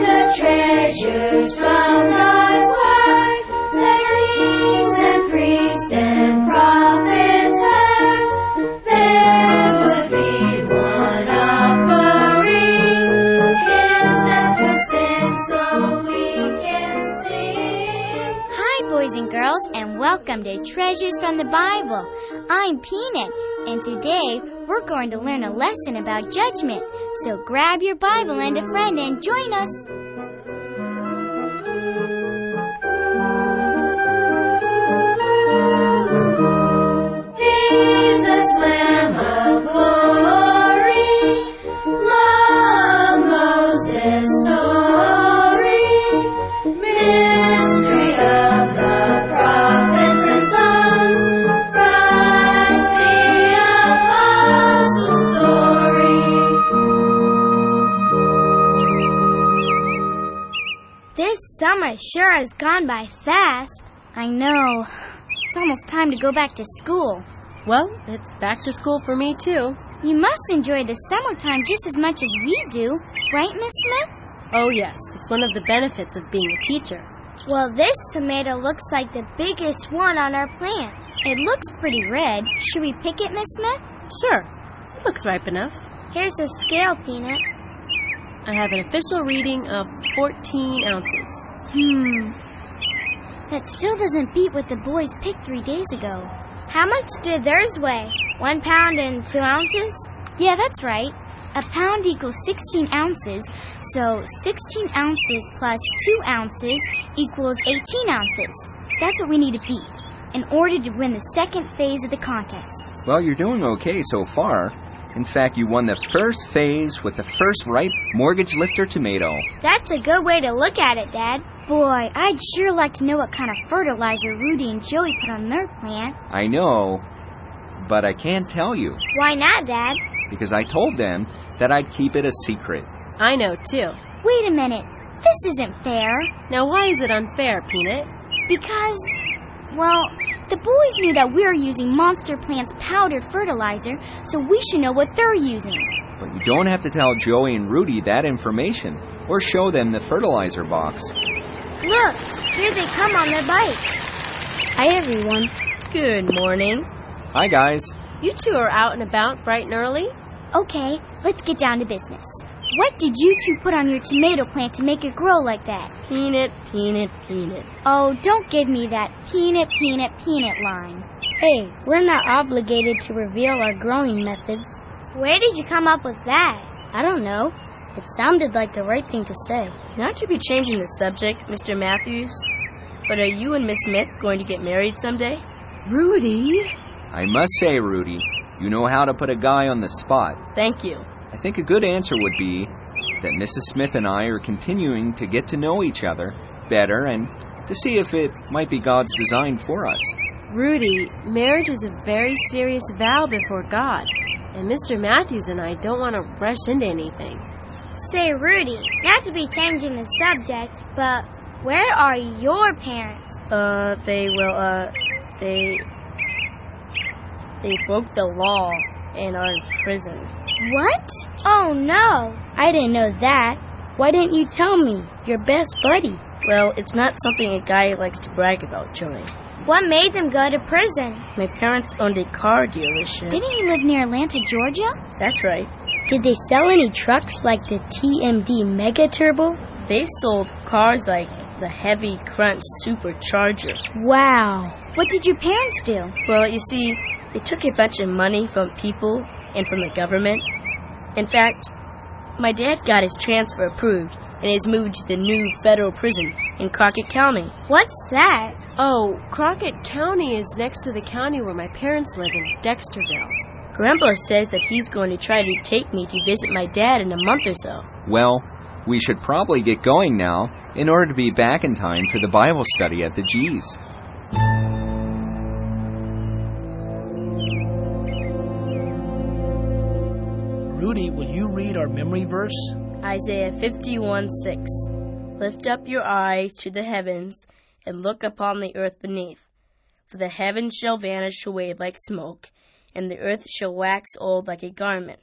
the treasures. The kings and priests and prophets. There would be one offering, percent, so we can sing. Hi, boys and girls, and welcome to Treasures from the Bible. I'm Peanut, and today we're going to learn a lesson about judgment. So grab your Bible and a friend and join us. Summer sure has gone by fast. I know. It's almost time to go back to school. Well, it's back to school for me too. You must enjoy the summertime just as much as we do, right, Miss Smith? Oh, yes, it's one of the benefits of being a teacher. Well, this tomato looks like the biggest one on our plant. It looks pretty red. Should we pick it, Miss Smith? Sure, it looks ripe enough. Here's a scale, Peanut. I have an official reading of 14 ounces. Hmm. That still doesn't beat what the boys picked three days ago. How much did theirs weigh? One pound and two ounces? Yeah, that's right. A pound equals 16 ounces, so 16 ounces plus 2 ounces equals 18 ounces. That's what we need to beat in order to win the second phase of the contest. Well, you're doing okay so far. In fact, you won the first phase with the first ripe mortgage lifter tomato. That's a good way to look at it, Dad. Boy, I'd sure like to know what kind of fertilizer Rudy and Joey put on their plant. I know, but I can't tell you Why not, Dad? because I told them that I'd keep it a secret. I know too. Wait a minute. This isn't fair. Now, why is it unfair, Peanut? Because, well, the boys knew that we're using Monster Plant's powdered fertilizer, so we should know what they're using. But you don't have to tell Joey and Rudy that information or show them the fertilizer box. Look, here they come on their bikes. Hi, everyone. Good morning. Hi, guys. You two are out and about bright and early? Okay, let's get down to business. What did you two put on your tomato plant to make it grow like that? Peanut, peanut, peanut. Oh, don't give me that peanut, peanut, peanut line. Hey, we're not obligated to reveal our growing methods. Where did you come up with that? I don't know. It sounded like the right thing to say. Not to be changing the subject, Mr. Matthews, but are you and Miss Smith going to get married someday? Rudy? I must say, Rudy, you know how to put a guy on the spot. Thank you. I think a good answer would be that Mrs. Smith and I are continuing to get to know each other better and to see if it might be God's design for us. Rudy, marriage is a very serious vow before God, and Mr. Matthews and I don't want to rush into anything. Say, Rudy, not to be changing the subject, but where are your parents? Uh, they will, uh, they. They broke the law and are in prison. What? Oh no, I didn't know that. Why didn't you tell me? Your best buddy. Well, it's not something a guy likes to brag about, Joey. What made them go to prison? My parents owned a car dealership. Didn't you live near Atlanta, Georgia? That's right. Did they sell any trucks like the TMD Mega Turbo? They sold cars like the Heavy Crunch Supercharger. Wow. What did your parents do? Well, you see, they took a bunch of money from people and from the government. In fact, my dad got his transfer approved and is moved to the new federal prison in Crockett County. What's that? Oh, Crockett County is next to the county where my parents live in, Dexterville. Grandpa says that he's going to try to take me to visit my dad in a month or so. Well, we should probably get going now in order to be back in time for the Bible study at the G's. Rudy, will you read our memory verse? Isaiah 51 6. Lift up your eyes to the heavens and look upon the earth beneath. For the heavens shall vanish away like smoke, and the earth shall wax old like a garment,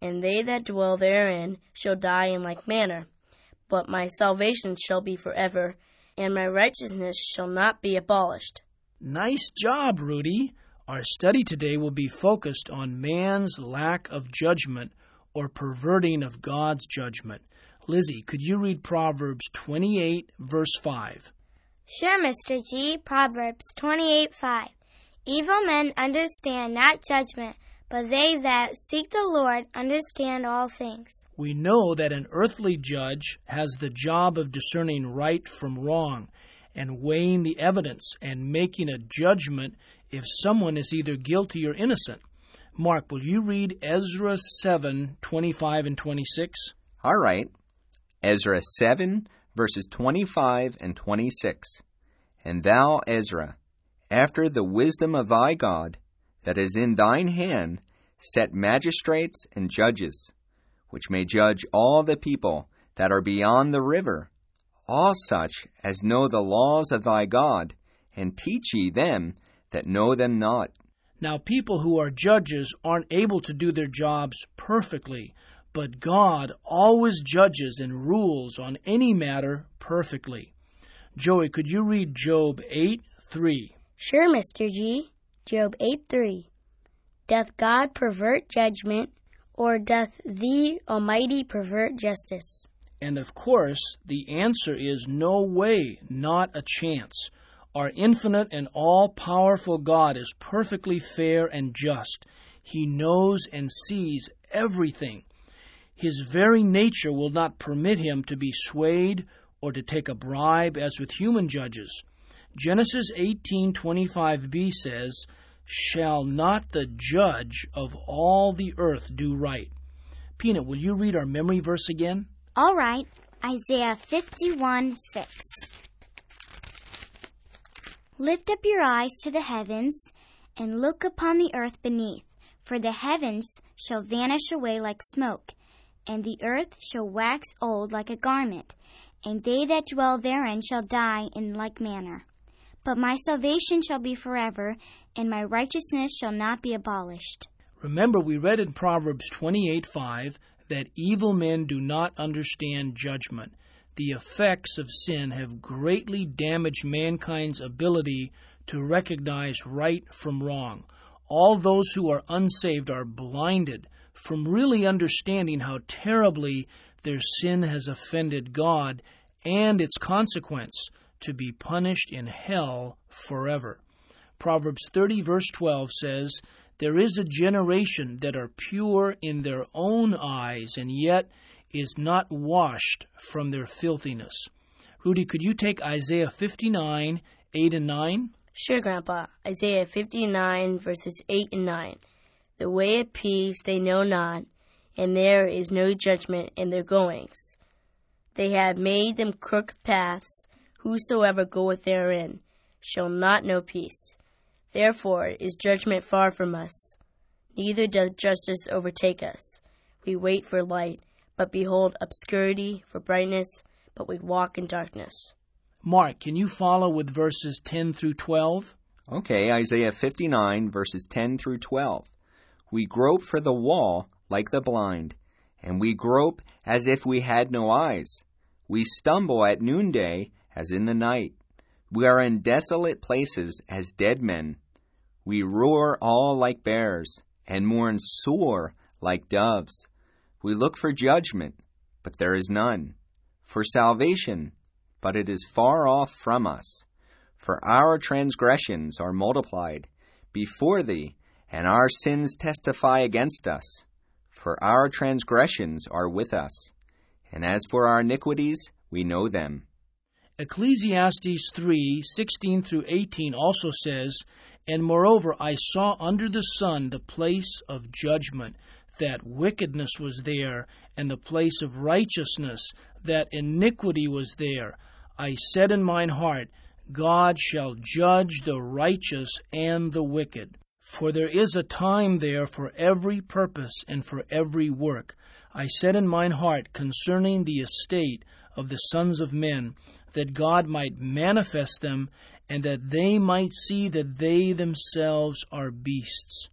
and they that dwell therein shall die in like manner. but my salvation shall be forever, and my righteousness shall not be abolished. Nice job, Rudy. Our study today will be focused on man's lack of judgment or perverting of God's judgment. Lizzie, could you read Proverbs 28, verse 5? Sure, Mr. G. Proverbs 28 5. Evil men understand not judgment, but they that seek the Lord understand all things. We know that an earthly judge has the job of discerning right from wrong and weighing the evidence and making a judgment if someone is either guilty or innocent. Mark, will you read Ezra 7 25 and 26? All right. Ezra 7, verses 25 and 26. And thou, Ezra, after the wisdom of thy God, that is in thine hand, set magistrates and judges, which may judge all the people that are beyond the river, all such as know the laws of thy God, and teach ye them that know them not. Now, people who are judges aren't able to do their jobs perfectly, but God always judges and rules on any matter perfectly. Joey, could you read Job 8 3? Sure, Mr. G. Job 8 3. Doth God pervert judgment, or doth the Almighty pervert justice? And of course, the answer is no way, not a chance. Our infinite and all powerful God is perfectly fair and just. He knows and sees everything. His very nature will not permit him to be swayed or to take a bribe as with human judges. Genesis 18:25b says, "Shall not the judge of all the earth do right?" Peanut, will you read our memory verse again? All right, Isaiah 51 6. Lift up your eyes to the heavens and look upon the earth beneath, for the heavens shall vanish away like smoke, and the earth shall wax old like a garment, and they that dwell therein shall die in like manner. But my salvation shall be forever, and my righteousness shall not be abolished. Remember, we read in Proverbs 28 5 that evil men do not understand judgment. The effects of sin have greatly damaged mankind's ability to recognize right from wrong. All those who are unsaved are blinded from really understanding how terribly their sin has offended God and its consequence to be punished in hell forever. Proverbs 30, verse 12 says, There is a generation that are pure in their own eyes, and yet is not washed from their filthiness. Rudy, could you take Isaiah 59, 8 and 9? Sure, Grandpa. Isaiah 59, verses 8 and 9. The way of peace they know not, and there is no judgment in their goings. They have made them crooked paths. Whosoever goeth therein shall not know peace. Therefore is judgment far from us, neither doth justice overtake us. We wait for light, but behold obscurity for brightness, but we walk in darkness. Mark, can you follow with verses 10 through 12? Okay, Isaiah 59, verses 10 through 12. We grope for the wall like the blind, and we grope as if we had no eyes. We stumble at noonday as in the night. We are in desolate places as dead men. We roar all like bears, and mourn sore like doves. We look for judgment, but there is none. For salvation, but it is far off from us. For our transgressions are multiplied before thee, and our sins testify against us. For our transgressions are with us, and as for our iniquities, we know them. Ecclesiastes 3 16 through 18 also says, And moreover, I saw under the sun the place of judgment, that wickedness was there, and the place of righteousness, that iniquity was there. I said in mine heart, God shall judge the righteous and the wicked. For there is a time there for every purpose and for every work. I said in mine heart concerning the estate of the sons of men, that God might manifest them, and that they might see that they themselves are beasts.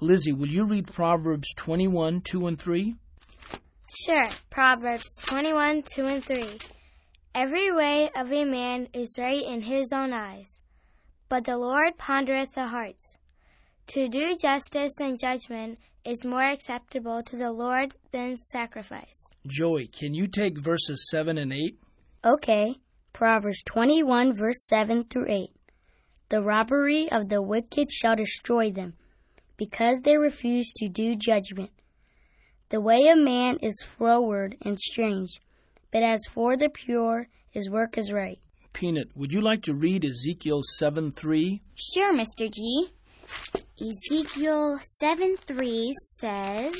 Lizzie, will you read Proverbs 21, 2 and 3? Sure. Proverbs 21, 2 and 3. Every way of a man is right in his own eyes, but the Lord pondereth the hearts. To do justice and judgment is more acceptable to the Lord than sacrifice. Joey, can you take verses 7 and 8? Okay. Proverbs 21, verse 7 through 8. The robbery of the wicked shall destroy them, because they refuse to do judgment. The way of man is froward and strange, but as for the pure, his work is right. Peanut, would you like to read Ezekiel 7 3? Sure, Mr. G. Ezekiel 7 3 says,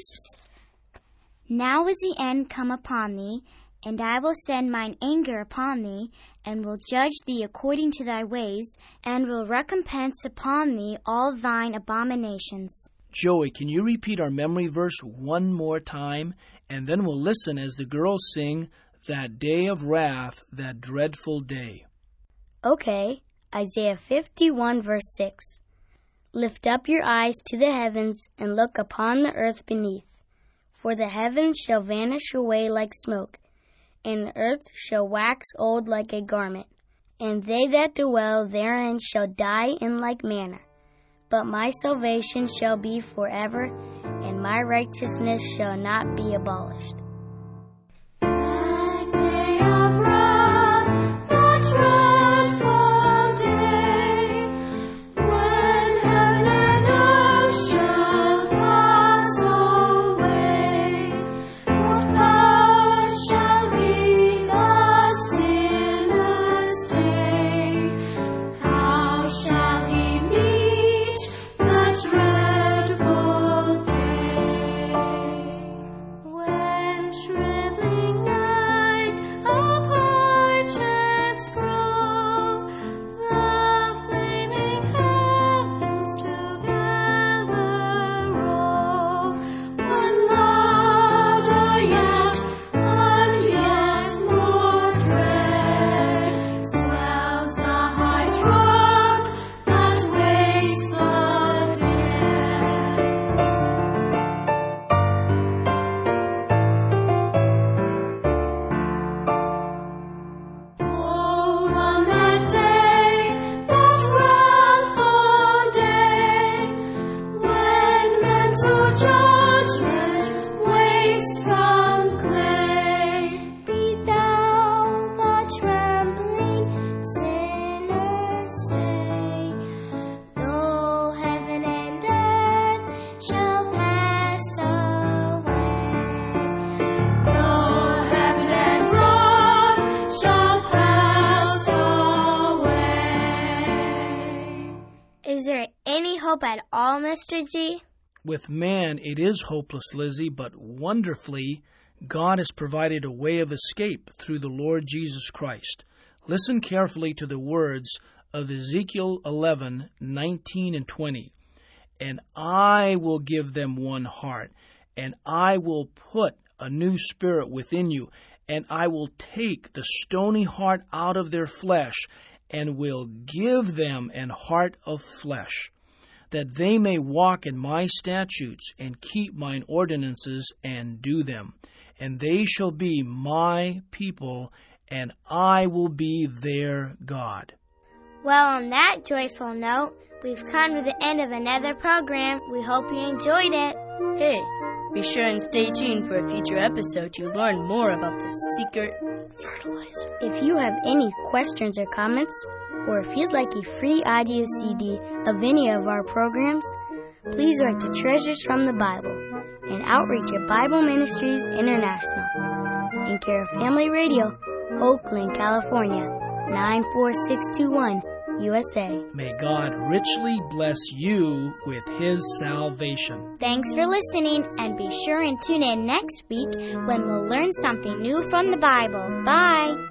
Now is the end come upon thee, and I will send mine anger upon thee, and will judge thee according to thy ways, and will recompense upon thee all thine abominations. Joey, can you repeat our memory verse one more time? And then we'll listen as the girls sing That Day of Wrath, That Dreadful Day. Okay. Isaiah 51, verse 6. Lift up your eyes to the heavens and look upon the earth beneath. For the heavens shall vanish away like smoke, and earth shall wax old like a garment, and they that dwell therein shall die in like manner. But my salvation shall be forever, and my righteousness shall not be abolished. That dreadful With man, it is hopeless, Lizzie, but wonderfully, God has provided a way of escape through the Lord Jesus Christ. Listen carefully to the words of Ezekiel 11 19 and 20. And I will give them one heart, and I will put a new spirit within you, and I will take the stony heart out of their flesh, and will give them an heart of flesh that they may walk in my statutes and keep mine ordinances and do them. And they shall be my people, and I will be their God. Well, on that joyful note, we've come to the end of another program. We hope you enjoyed it. Hey, be sure and stay tuned for a future episode to learn more about the secret fertilizer. If you have any questions or comments, or if you'd like a free audio CD of any of our programs, please write to Treasures from the Bible and Outreach at Bible Ministries International in care of Family Radio, Oakland, California, 94621, USA. May God richly bless you with his salvation. Thanks for listening, and be sure and tune in next week when we'll learn something new from the Bible. Bye.